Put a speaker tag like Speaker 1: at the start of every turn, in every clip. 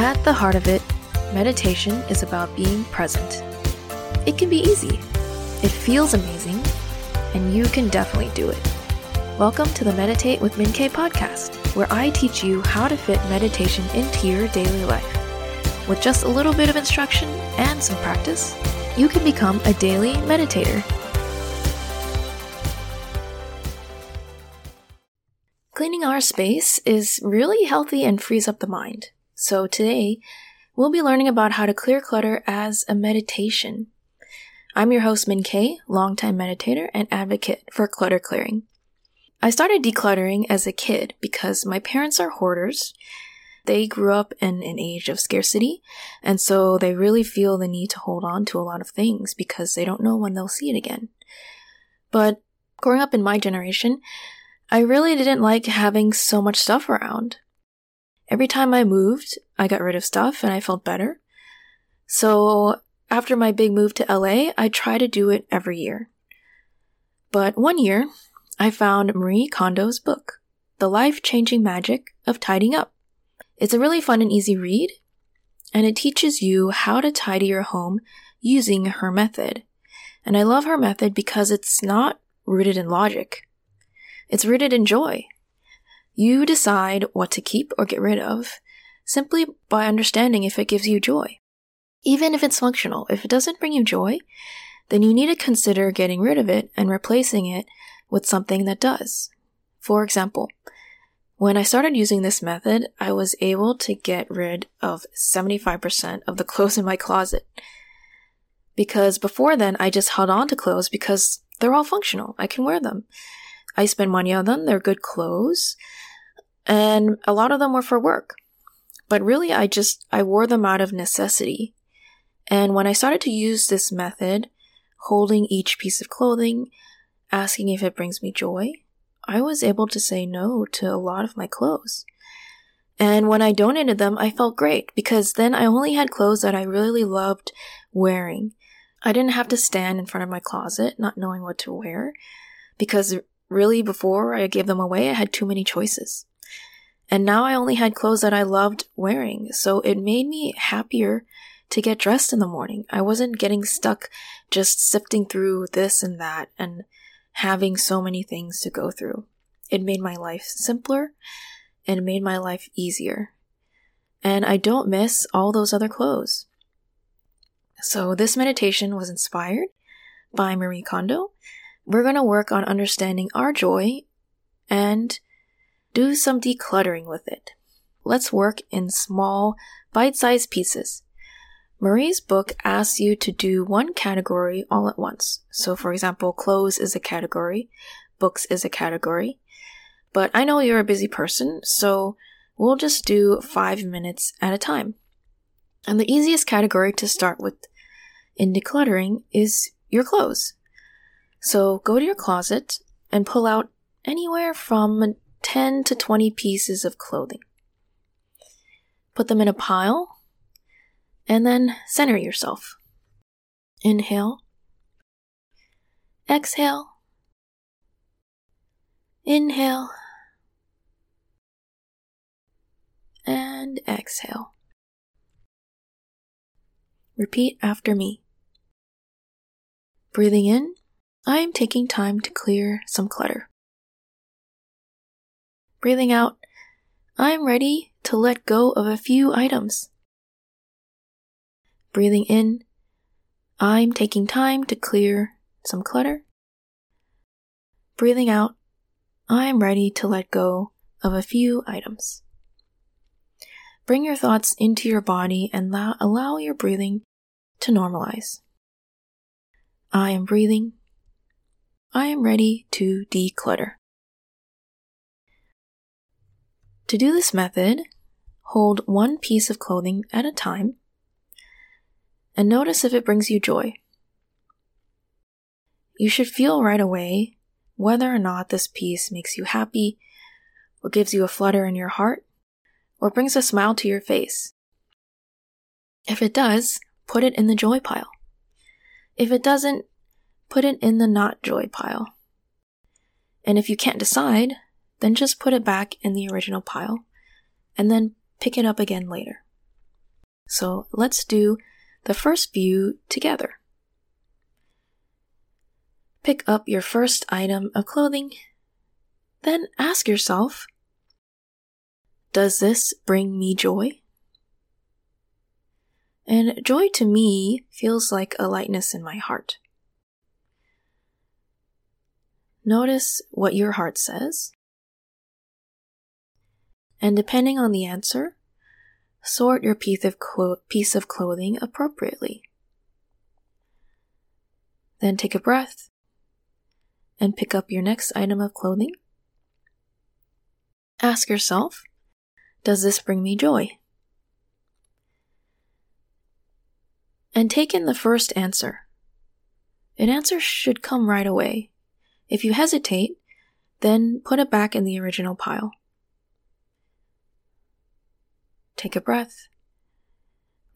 Speaker 1: At the heart of it, meditation is about being present. It can be easy, it feels amazing, and you can definitely do it. Welcome to the Meditate with Min K podcast, where I teach you how to fit meditation into your daily life. With just a little bit of instruction and some practice, you can become a daily meditator. Cleaning our space is really healthy and frees up the mind. So today, we'll be learning about how to clear clutter as a meditation. I'm your host, Min K, longtime meditator and advocate for clutter clearing. I started decluttering as a kid because my parents are hoarders. They grew up in an age of scarcity, and so they really feel the need to hold on to a lot of things because they don't know when they'll see it again. But growing up in my generation, I really didn't like having so much stuff around. Every time I moved, I got rid of stuff and I felt better. So after my big move to LA, I try to do it every year. But one year, I found Marie Kondo's book, The Life Changing Magic of Tidying Up. It's a really fun and easy read, and it teaches you how to tidy your home using her method. And I love her method because it's not rooted in logic. It's rooted in joy. You decide what to keep or get rid of simply by understanding if it gives you joy. Even if it's functional, if it doesn't bring you joy, then you need to consider getting rid of it and replacing it with something that does. For example, when I started using this method, I was able to get rid of 75% of the clothes in my closet. Because before then, I just held on to clothes because they're all functional. I can wear them. I spend money on them. They're good clothes and a lot of them were for work. But really, I just, I wore them out of necessity. And when I started to use this method, holding each piece of clothing, asking if it brings me joy, I was able to say no to a lot of my clothes. And when I donated them, I felt great because then I only had clothes that I really loved wearing. I didn't have to stand in front of my closet not knowing what to wear because really before I gave them away, I had too many choices. And now I only had clothes that I loved wearing, so it made me happier to get dressed in the morning. I wasn't getting stuck just sifting through this and that and having so many things to go through. It made my life simpler and made my life easier. And I don't miss all those other clothes. So this meditation was inspired by Marie Kondo. We're going to work on understanding our joy and do some decluttering with it. Let's work in small, bite sized pieces. Marie's book asks you to do one category all at once. So, for example, clothes is a category, books is a category. But I know you're a busy person, so we'll just do five minutes at a time. And the easiest category to start with in decluttering is your clothes. So go to your closet and pull out anywhere from 10 to 20 pieces of clothing. Put them in a pile and then center yourself. Inhale. Exhale. Inhale. And exhale. Repeat after me. Breathing in, I am taking time to clear some clutter. Breathing out, I'm ready to let go of a few items. Breathing in, I'm taking time to clear some clutter. Breathing out, I'm ready to let go of a few items. Bring your thoughts into your body and allow, allow your breathing to normalize. I am breathing. I am ready to declutter. To do this method, hold one piece of clothing at a time and notice if it brings you joy. You should feel right away whether or not this piece makes you happy, or gives you a flutter in your heart, or brings a smile to your face. If it does, put it in the joy pile. If it doesn't, put it in the not joy pile. And if you can't decide, then just put it back in the original pile and then pick it up again later. So let's do the first view together. Pick up your first item of clothing, then ask yourself, does this bring me joy? And joy to me feels like a lightness in my heart. Notice what your heart says. And depending on the answer, sort your piece of, clo- piece of clothing appropriately. Then take a breath and pick up your next item of clothing. Ask yourself, does this bring me joy? And take in the first answer. An answer should come right away. If you hesitate, then put it back in the original pile. Take a breath.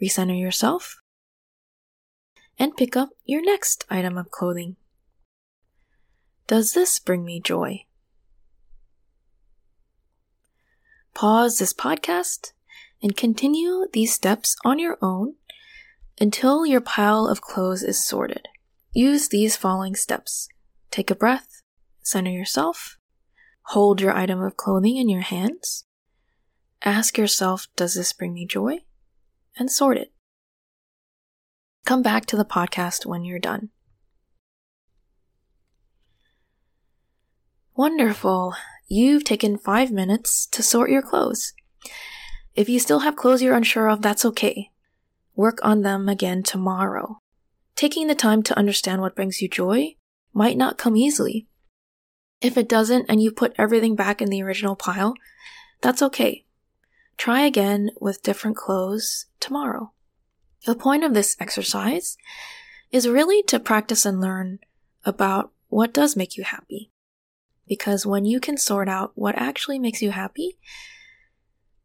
Speaker 1: Recenter yourself. And pick up your next item of clothing. Does this bring me joy? Pause this podcast and continue these steps on your own until your pile of clothes is sorted. Use these following steps. Take a breath, center yourself, hold your item of clothing in your hands, ask yourself, does this bring me joy? And sort it. Come back to the podcast when you're done. Wonderful. You've taken five minutes to sort your clothes. If you still have clothes you're unsure of, that's okay. Work on them again tomorrow. Taking the time to understand what brings you joy might not come easily. If it doesn't and you put everything back in the original pile, that's okay. Try again with different clothes tomorrow. The point of this exercise is really to practice and learn about what does make you happy. Because when you can sort out what actually makes you happy,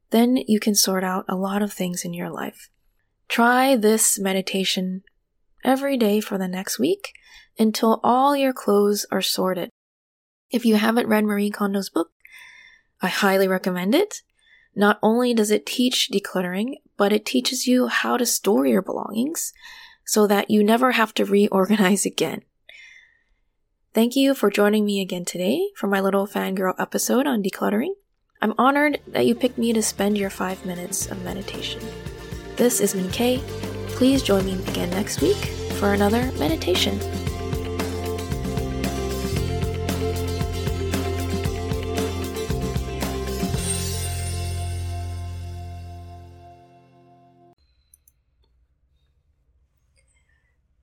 Speaker 1: then you can sort out a lot of things in your life. Try this meditation every day for the next week until all your clothes are sorted. If you haven't read Marie Kondo's book, I highly recommend it. Not only does it teach decluttering, but it teaches you how to store your belongings so that you never have to reorganize again. Thank you for joining me again today for my little fangirl episode on decluttering. I'm honored that you picked me to spend your five minutes of meditation. This is Min. Please join me again next week for another meditation.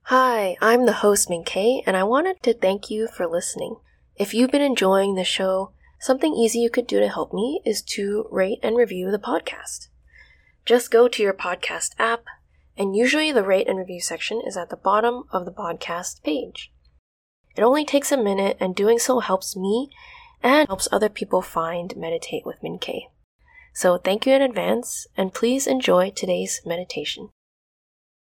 Speaker 1: Hi, I'm the host Min Kay, and I wanted to thank you for listening. If you've been enjoying the show, something easy you could do to help me is to rate and review the podcast. Just go to your podcast app, and usually the rate and review section is at the bottom of the podcast page. It only takes a minute, and doing so helps me and helps other people find Meditate with Min Kay. So thank you in advance, and please enjoy today's meditation.